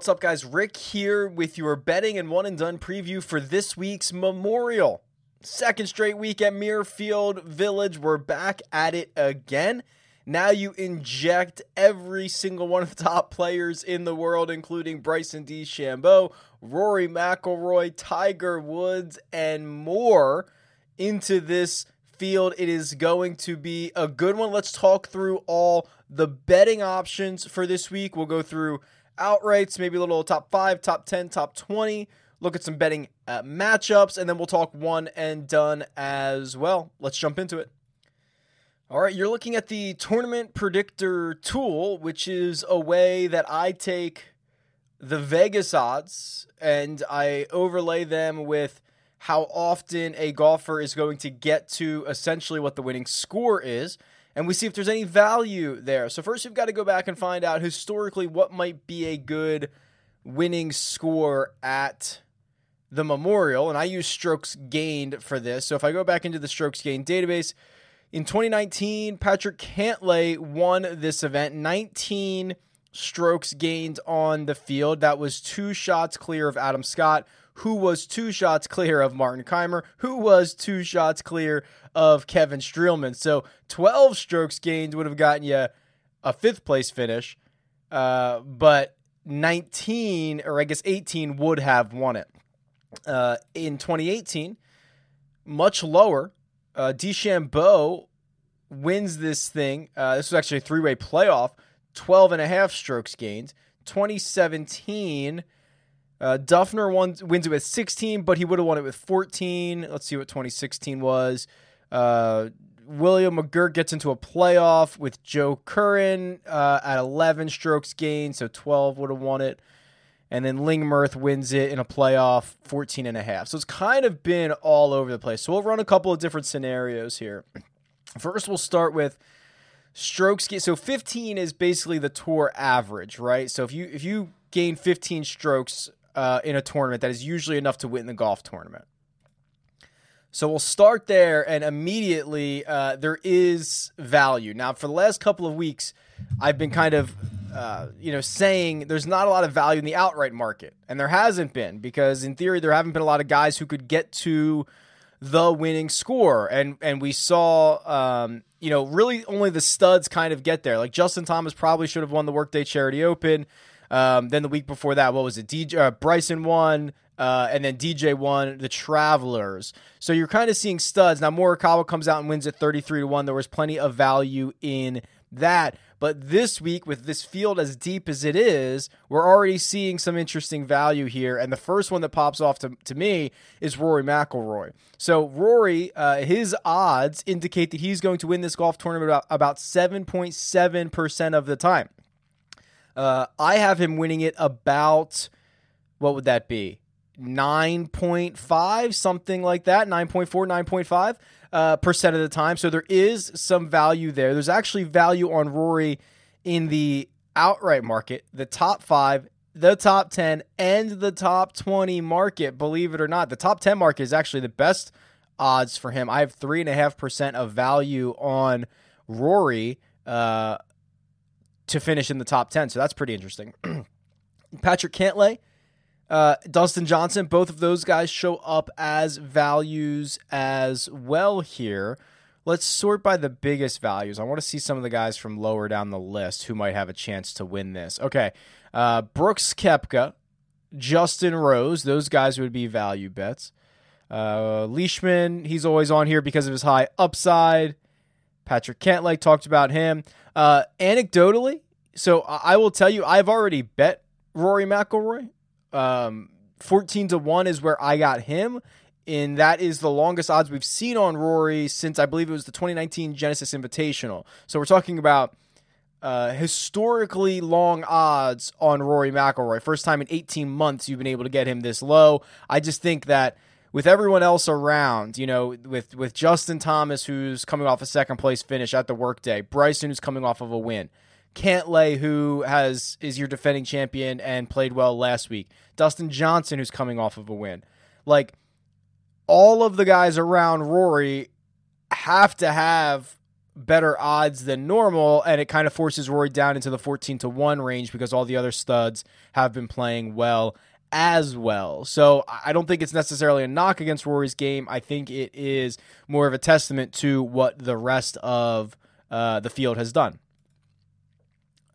What's up, guys? Rick here with your betting and one and done preview for this week's Memorial. Second straight week at Muirfield Village. We're back at it again. Now you inject every single one of the top players in the world, including Bryson DeChambeau, Rory McIlroy, Tiger Woods, and more into this field. It is going to be a good one. Let's talk through all the betting options for this week. We'll go through outrights, maybe a little top five, top 10, top 20. Look at some betting uh, matchups, and then we'll talk one and done as well. Let's jump into it. All right, you're looking at the tournament predictor tool, which is a way that I take the Vegas odds and I overlay them with how often a golfer is going to get to essentially what the winning score is. And we see if there's any value there. So, first, we've got to go back and find out historically what might be a good winning score at the Memorial. And I use strokes gained for this. So, if I go back into the strokes gained database, in 2019, Patrick Cantlay won this event, 19 strokes gained on the field. That was two shots clear of Adam Scott, who was two shots clear of Martin Kaymer, who was two shots clear of Kevin Streelman. So 12 strokes gained would have gotten you a fifth place finish, uh, but 19, or I guess 18, would have won it. Uh, in 2018, much lower uh, DeChambeau wins this thing. Uh, this was actually a three way playoff, 12 and a half strokes gained. 2017, uh, Dufner won, wins it with 16, but he would have won it with 14. Let's see what 2016 was. Uh, William McGirt gets into a playoff with Jon Curran uh, at 11 strokes gained, so 12 would have won it and then Ling Lingmerth wins it in a playoff 14 and a half. So it's kind of been all over the place. So we'll run a couple of different scenarios here. First, we'll start with strokes. Gain. So 15 is basically the tour average, right? So if you if you gain 15 strokes uh, in a tournament, that is usually enough to win the golf tournament. So we'll start there, and immediately uh, there is value. Now, for the last couple of weeks, I've been kind of uh, you know, saying there's not a lot of value in the outright market, and there hasn't been because in theory there haven't been a lot of guys who could get to the winning score, and and we saw, um, you know, really only the studs kind of get there. Like Justin Thomas probably should have won the Workday Charity Open. Um, then the week before that, what was it? DJ uh, Bryson won. Uh, and then DJ won the Travelers. So you're kind of seeing studs. Now Morikawa comes out and wins at 33 to 1. There was plenty of value in that. But this week, with this field as deep as it is, we're already seeing some interesting value here. And the first one that pops off to, to me is Rory McIlroy. So Rory, uh, his odds indicate that he's going to win this golf tournament about, about 7.7% of the time. Uh, I have him winning it about, what would that be? 9.5, something like that, 9.4, 9.5 uh, percent of the time. So there is some value there. There's actually value on Rory in the outright market, the top five, the top 10, and the top 20 market, believe it or not. The top 10 market is actually the best odds for him. I have 3.5% of value on Rory uh, to finish in the top 10. So that's pretty interesting. Patrick Cantlay uh, Dustin Johnson, both of those guys show up as values as well here. Let's sort by the biggest values. I want to see some of the guys from lower down the list who might have a chance to win this. Okay. Uh, Brooks Koepka, Justin Rose, those guys would be value bets. Uh, Leishman, he's always on here because of his high upside. Patrick Cantlay talked about him. Uh, anecdotally, so I will tell you, I've already bet Rory McIlroy um, 14 to 1 is where I got him. And that is the longest odds we've seen on Rory since I believe it was the 2019 Genesis Invitational. So we're talking about uh, historically long odds on Rory McIlroy. First time in 18 months you've been able to get him this low. I just think that with everyone else around, you know, with with Justin Thomas who's coming off a second place finish at the workday, Bryson who's coming off of a win, Cantlay, who has is your defending champion and played well last week. Dustin Johnson, who's coming off of a win. Like all of the guys around Rory have to have better odds than normal, and it kind of forces Rory down into the 14 to 1 range because all the other studs have been playing well as well. So I don't think it's necessarily a knock against Rory's game. I think it is more of a testament to what the rest of uh, the field has done.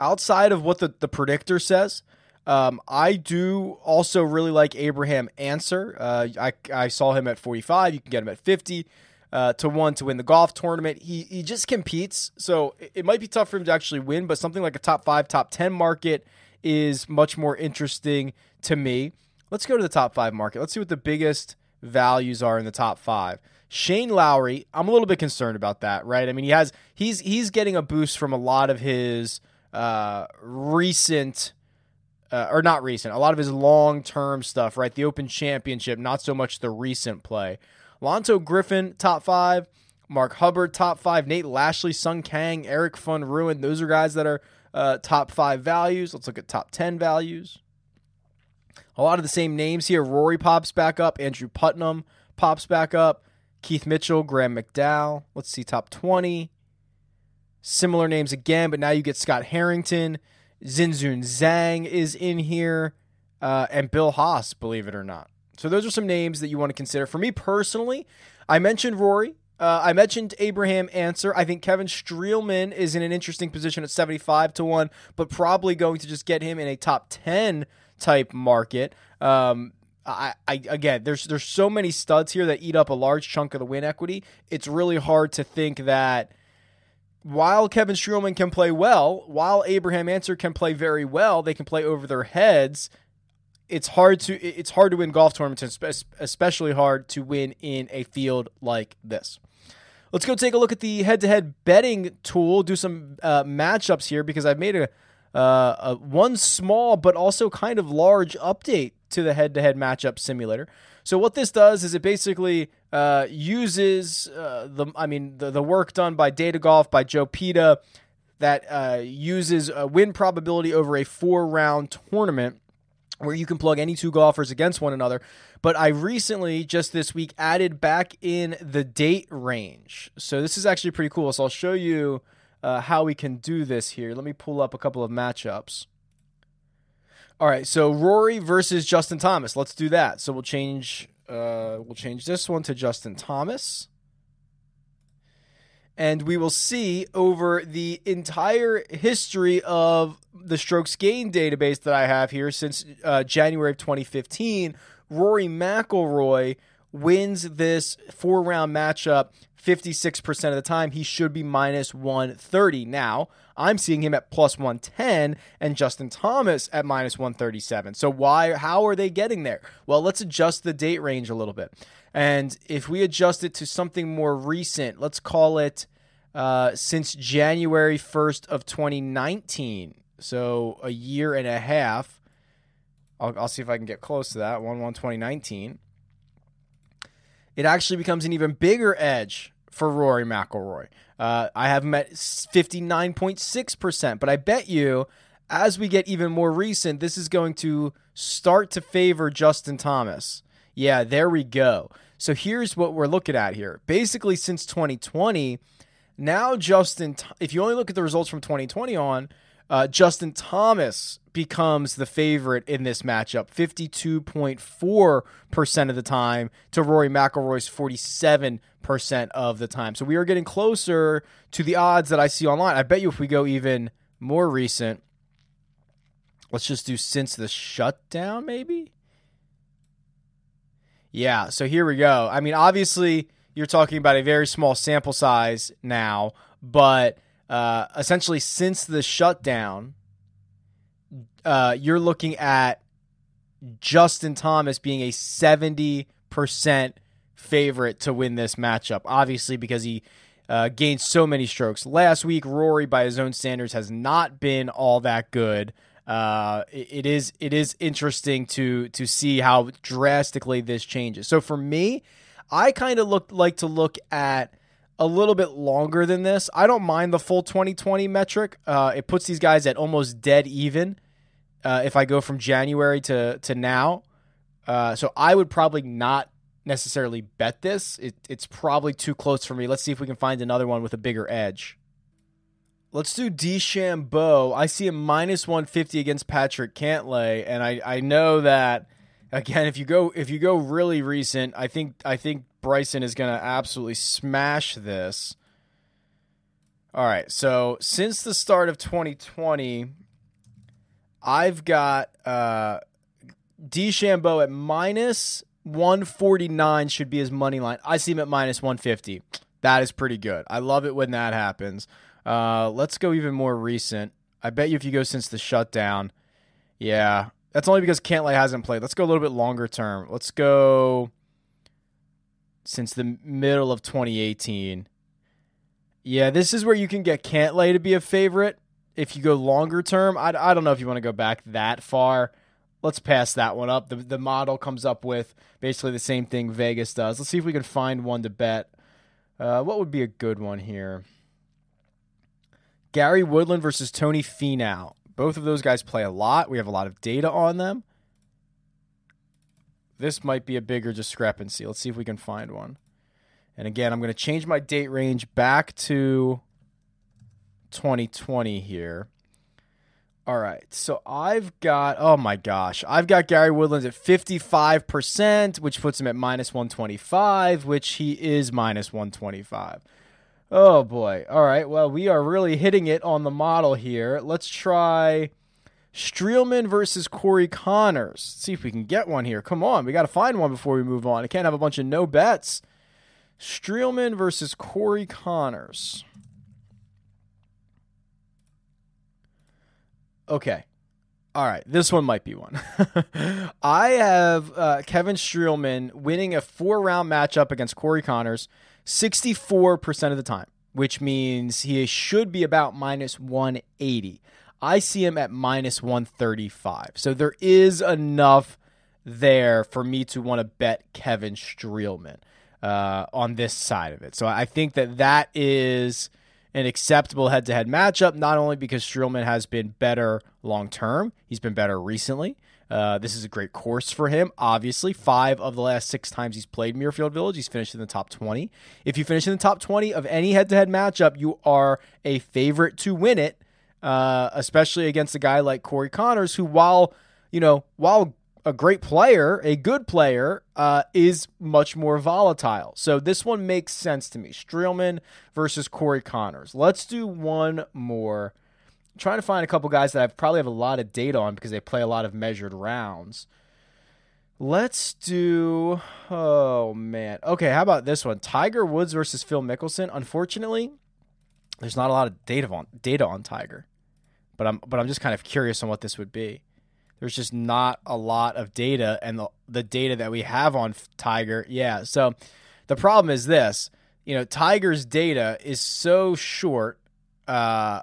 Outside of what the, the predictor says, um, I do also really like Abraham Ancer. Uh, I, I saw him at 45. You can get him at 50 uh, to 1 to win the golf tournament. He, he just competes, so it, it might be tough for him to actually win, but something like a top 5, top 10 market is much more interesting to me. Let's go to the top 5 market. Let's see what the biggest values are in the top 5. Shane Lowry, I'm a little bit concerned about that, right? I mean, he has he's he's getting a boost from a lot of his uh, recent uh, or not recent, a lot of his long term stuff, right? The Open Championship, not so much the recent play. Lanto Griffin, top five. Mark Hubbard, top five. Nate Lashley, Sung Kang, Erik van Rooyen. Those are guys that are uh, top five values. Let's look at top 10 values. A lot of the same names here. Rory pops back up. Andrew Putnam pops back up. Keith Mitchell, Graham McDowell. Let's see, top 20. Similar names again, but now you get Scott Harrington. Xinjun Zhang is in here. Uh, and Bill Haas, believe it or not. So those are some names that you want to consider. For me personally, I mentioned Rory. Uh, I mentioned Abraham Ancer. I think Kevin Streelman is in an interesting position at 75 to 1, but probably going to just get him in a top 10 type market. Um, I, I again, there's there's so many studs here that eat up a large chunk of the win equity. It's really hard to think that while Kevin Streelman can play well, while Abraham Ancer can play very well, they can play over their heads. It's hard to it's hard to win golf tournaments, especially hard to win in a field like this. Let's go take a look at the head-to-head betting tool. Do some uh, matchups here because I've made a, uh, one small but also kind of large update to the head-to-head matchup simulator. So what this does is it basically uh, uses uh, the I mean the, the work done by Data Golf by Joe Peta that uh, uses a win probability over a four round tournament where you can plug any two golfers against one another. But I recently, just this week, added back in the date range. So this is actually pretty cool. So I'll show you uh, how we can do this here. Let me pull up a couple of matchups. All right, so Rory versus Justin Thomas. Let's do that. So we'll change uh, we'll change this one to Justin Thomas. And we will see over the entire history of the strokes gain database that I have here since uh, January of 2015, Rory McIlroy wins this four round matchup 56% of the time. He should be minus 130. Now, I'm seeing him at plus 110 and Justin Thomas at minus 137. So why how are they getting there? Well, let's adjust the date range a little bit. And if we adjust it to something more recent, let's call it uh, since January 1st of 2019. So a year and a half. I'll, I'll see if I can get close to that. 1 1 2019 it actually becomes an even bigger edge for Rory McIlroy. Uh, I have him at 59.6%, but I bet you as we get even more recent, this is going to start to favor Justin Thomas. Yeah, there we go. So here's what we're looking at here. Basically, since 2020, now Justin, if you only look at the results from 2020 on, uh, Justin Thomas becomes the favorite in this matchup, 52.4% of the time to Rory McIlroy's 47% of the time. So we are getting closer to the odds that I see online. I bet you if we go even more recent, let's just do since the shutdown, maybe? Yeah, so here we go. I mean, obviously, you're talking about a very small sample size now, but – uh, essentially since the shutdown, uh, you're looking at Justin Thomas being a 70% favorite to win this matchup. Obviously, because he uh, gained so many strokes. Last week, Rory, by his own standards, has not been all that good. Uh, it, is it is interesting to to see how drastically this changes. So for me, I kind of look like to look at a little bit longer than this. I don't mind the full 2020 metric. Uh, it puts these guys at almost dead even uh, if I go from January to to now. Uh, so I would probably not necessarily bet this. It, it's probably too close for me. Let's see if we can find another one with a bigger edge. Let's do DeChambeau. I see a minus 150 against Patrick Cantlay, and I, I know that again if you go if you go really recent, I think I think Bryson is going to absolutely smash this. All right, so since the start of 2020, I've got uh, DeChambeau at minus 149 should be his money line. I see him at minus 150. That is pretty good. I love it when that happens. Uh, let's go even more recent. I bet you if you go since the shutdown, yeah, that's only because Cantlay hasn't played. Let's go a little bit longer term. Let's go since the middle of 2018. Yeah, this is where you can get Cantlay to be a favorite. If you go longer term, I, I don't know if you want to go back that far. Let's pass that one up. The, the model comes up with basically the same thing Vegas does. Let's see if we can find one to bet. Uh, what would be a good one here? Gary Woodland versus Tony Finau. Both of those guys play a lot. We have a lot of data on them. This might be a bigger discrepancy. Let's see if we can find one. And again, I'm going to change my date range back to 2020 here. All right. So I've got, oh my gosh, I've got Gary Woodlands at 55%, which puts him at minus 125, which he is minus 125. Oh boy. All right. Well, we are really hitting it on the model here. Let's try Streelman versus Corey Conners. Let's see if we can get one here. Come on. We got to find one before we move on. I can't have a bunch of no bets. Streelman versus Corey Conners. Okay. All right, this one might be one. I have uh, Kevin Streelman winning a four round matchup against Corey Conners 64% of the time, which means he should be about minus 180. I see him at minus 135. So there is enough there for me to want to bet Kevin Streelman uh, on this side of it. So I think that that is an acceptable head to head matchup, not only because Streelman has been better long term, he's been better recently. Uh, this is a great course for him. Obviously, five of the last six times he's played Muirfield Village, he's finished in the top 20. If you finish in the top 20 of any head to head matchup, you are a favorite to win it, uh, especially against a guy like Corey Conners, who, while, you know, while a great player, a good player, uh, is much more volatile. So this one makes sense to me. Streelman versus Corey Conners. Let's do one more trying to find a couple guys that I probably have a lot of data on because they play a lot of measured rounds. Let's do. Oh man. Okay, how about this one? Tiger Woods versus Phil Mickelson. Unfortunately, there's not a lot of data on data on Tiger, but I'm but I'm just kind of curious on what this would be. There's just not a lot of data, and the the data that we have on Tiger, yeah. So the problem is this. You know, Tiger's data is so short. Uh,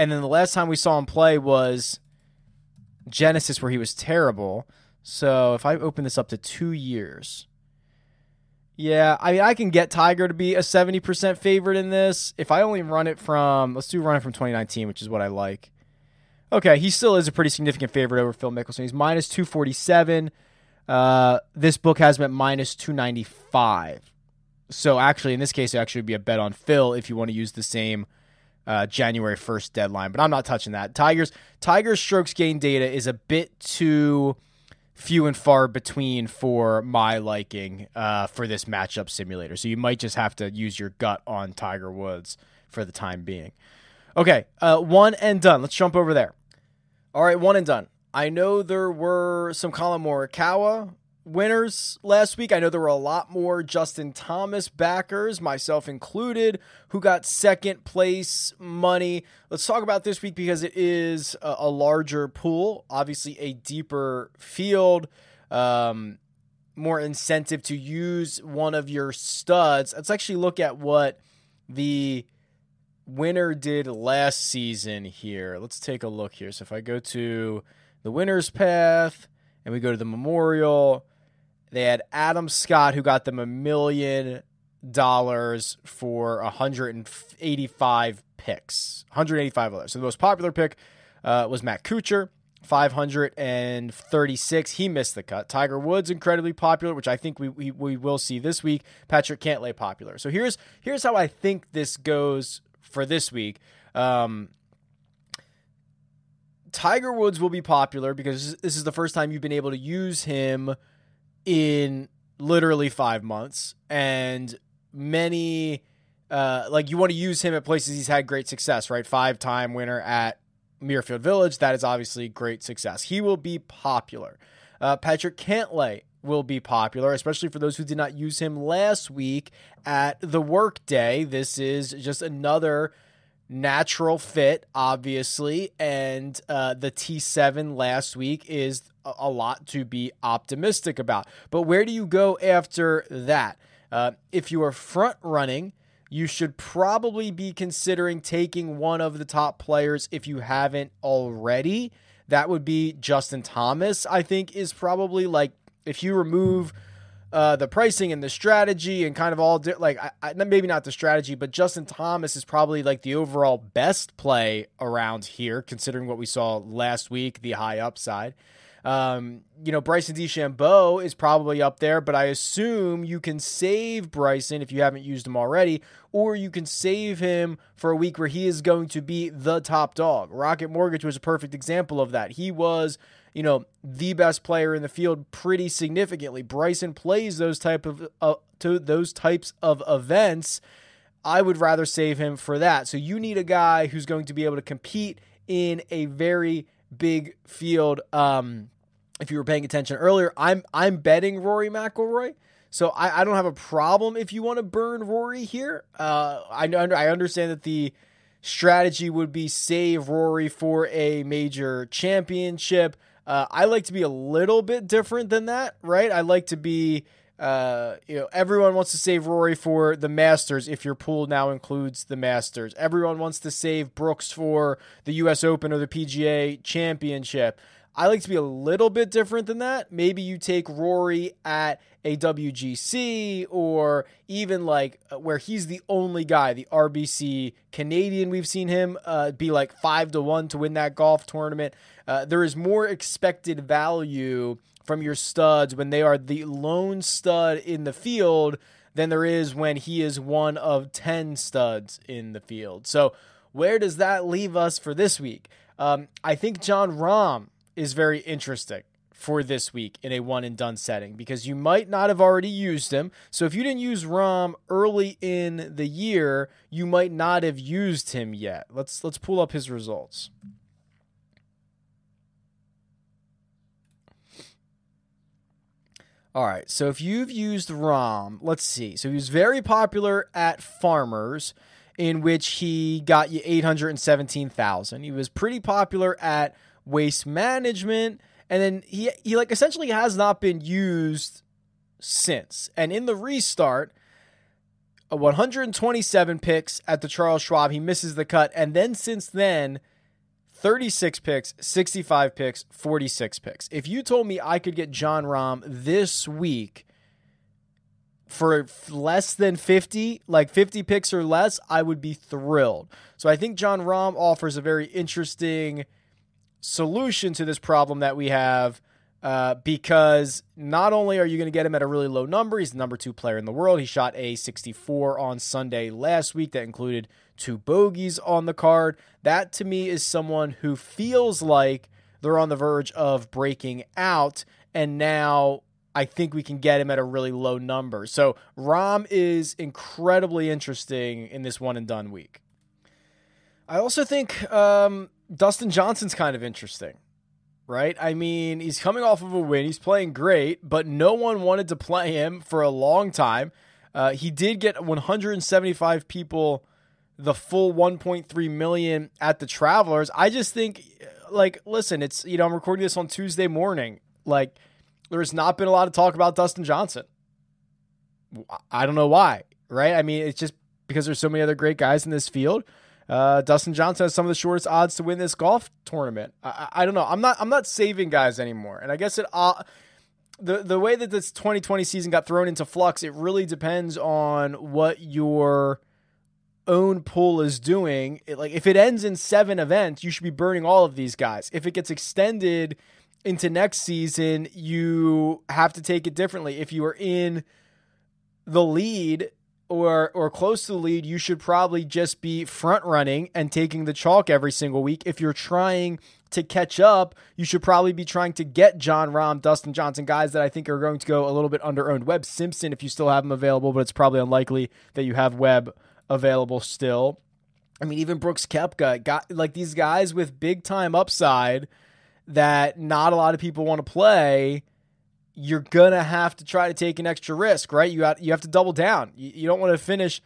and then the last time we saw him play was Genesis, where he was terrible. So if I open this up to two years, yeah, I mean I can get Tiger to be a seventy percent favorite in this. If I only run it from let's do run it from 2019, which is what I like. Okay, he still is a pretty significant favorite over Phil Mickelson. He's minus two forty seven. Uh, this book has him at minus two ninety five. So actually, in this case, it actually would be a bet on Phil if you want to use the same uh, January 1st deadline, but I'm not touching that. Tigers Tigers strokes gain data is a bit too few and far between for my liking uh, for this matchup simulator. So you might just have to use your gut on Tiger Woods for the time being. Okay, uh, one and done. Let's jump over there. All right, one and done. I know there were some Collin Morikawa winners last week. I know there were a lot more Justin Thomas backers, myself included, who got second place money. Let's talk about this week because it is a, larger pool, obviously a deeper field, um, more incentive to use one of your studs. Let's actually look at what the winner did last season here. Let's take a look here. So if I go to the winner's path and we go to the memorial, they had Adam Scott, who got them a million dollars for 185 picks. 185 of dollars. So the most popular pick uh, was Matt Kuchar. 536. He missed the cut. Tiger Woods incredibly popular, which I think we, we, we will see this week. Patrick Cantlay popular. So here's here's how I think this goes for this week. Um, Tiger Woods will be popular because this is the first time you've been able to use him in literally five months, and many uh, like you want to use him at places he's had great success, right? Five time winner at Muirfield Village. That is obviously great success. He will be popular. Uh, Patrick Cantlay will be popular, especially for those who did not use him last week at the workday. This is just another natural fit, obviously, and uh, the T7 last week is a lot to be optimistic about. But where do you go after that? Uh, if you are front running, you should probably be considering taking one of the top players if you haven't already. That would be Justin Thomas, I think, is probably like if you remove uh, the pricing and the strategy and kind of all di- like I, I, maybe not the strategy, but Justin Thomas is probably like the overall best play around here, considering what we saw last week, the high upside. Um, you know, Bryson DeChambeau is probably up there, but I assume you can save Bryson if you haven't used him already, or you can save him for a week where he is going to be the top dog. Rocket Mortgage was a perfect example of that. He was, you know, the best player in the field pretty significantly. Bryson plays those type of uh, to those types of events. I would rather save him for that. So you need a guy who's going to be able to compete in a very big field. Um, if you were paying attention earlier, I'm I'm betting Rory McIlroy. So I, I don't have a problem if you want to burn Rory here. Uh, I I understand that the strategy would be save Rory for a major championship. Uh, I like to be a little bit different than that, right? I like to be, uh, you know, everyone wants to save Rory for the Masters if your pool now includes the Masters. Everyone wants to save Brooks for the U.S. Open or the PGA Championship. I like to be a little bit different than that. Maybe you take Rory at a WGC or even like where he's the only guy, the RBC Canadian. We've seen him uh, be like five to one to win that golf tournament. Uh, there is more expected value from your studs when they are the lone stud in the field than there is when he is one of 10 studs in the field. So, where does that leave us for this week? Um, I think Jon Rahm is very interesting for this week in a one and done setting because you might not have already used him. So if you didn't use Rahm early in the year, you might not have used him yet. Let's let's pull up his results. All right, so if you've used Rahm, let's see. So he was very popular at Farmers, in which he got you 817,000. He was pretty popular at Waste Management, and then he he like essentially has not been used since. And in the restart, 127 picks at the Charles Schwab, he misses the cut, and then since then 36 picks, 65 picks, 46 picks. If you told me I could get Jon Rahm this week for less than 50, like 50 picks or less, I would be thrilled. So I think Jon Rahm offers a very interesting solution to this problem that we have uh, because not only are you going to get him at a really low number, he's the number two player in the world. He shot a 64 on Sunday last week that included two bogeys on the card. That to me is someone who feels like they're on the verge of breaking out. And now I think we can get him at a really low number. So Rahm is incredibly interesting in this one and done week. I also think um, Dustin Johnson's kind of interesting, right? I mean, he's coming off of a win. He's playing great, but no one wanted to play him for a long time. Uh, he did get 175 people the full 1.3 million at the Travelers. I just think like listen, it's you know, I'm recording this on Tuesday morning. Like there has not been a lot of talk about Dustin Johnson. I don't know why, right? I mean, it's just because there's so many other great guys in this field. Uh, Dustin Johnson has some of the shortest odds to win this golf tournament. I, I, don't know. I'm not. I'm not saving guys anymore. And I guess it. Uh, the the way that this 2020 season got thrown into flux, it really depends on what your own pool is doing. It, like if it ends in seven events, you should be burning all of these guys. If it gets extended into next season, you have to take it differently. If you are in the lead or or close to the lead, you should probably just be front running and taking the chalk every single week. If you're trying to catch up, you should probably be trying to get Jon Rahm, Dustin Johnson, guys that I think are going to go a little bit under owned. Webb Simpson, if you still have him available, but it's probably unlikely that you have Webb available still. I mean, even Brooks Koepka got like these guys with big time upside that not a lot of people want to play you're gonna have to try to take an extra risk, right? You got you have to double down. You, you don't want to finish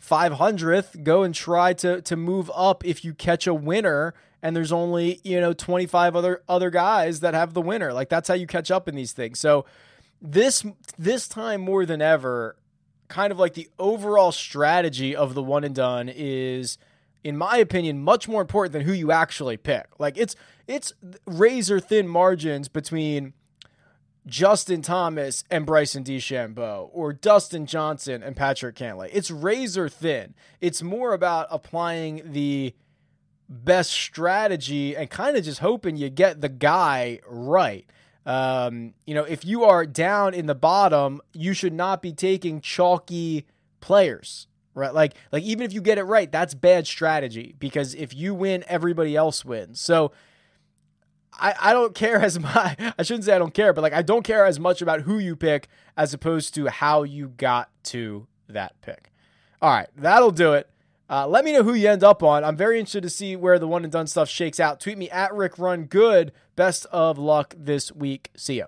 500th. Go and try to to move up if you catch a winner. And there's only you know 25 other other guys that have the winner. Like that's how you catch up in these things. So this this time more than ever, kind of like the overall strategy of the one and done is in my opinion, much more important than who you actually pick. Like it's it's razor thin margins between Justin Thomas and Bryson DeChambeau or Dustin Johnson and Patrick Cantlay. It's razor thin. It's more about applying the best strategy and kind of just hoping you get the guy right. Um, you know, if you are down in the bottom, you should not be taking chalky players, right? Like, like even if you get it right, that's bad strategy because if you win, everybody else wins. So I, I don't care as much. I shouldn't say I don't care, but like I don't care as much about who you pick as opposed to how you got to that pick. All right, that'll do it. Uh, let me know who you end up on. I'm very interested to see where the one and done stuff shakes out. Tweet me at Rick Run Good. Best of luck this week. See ya.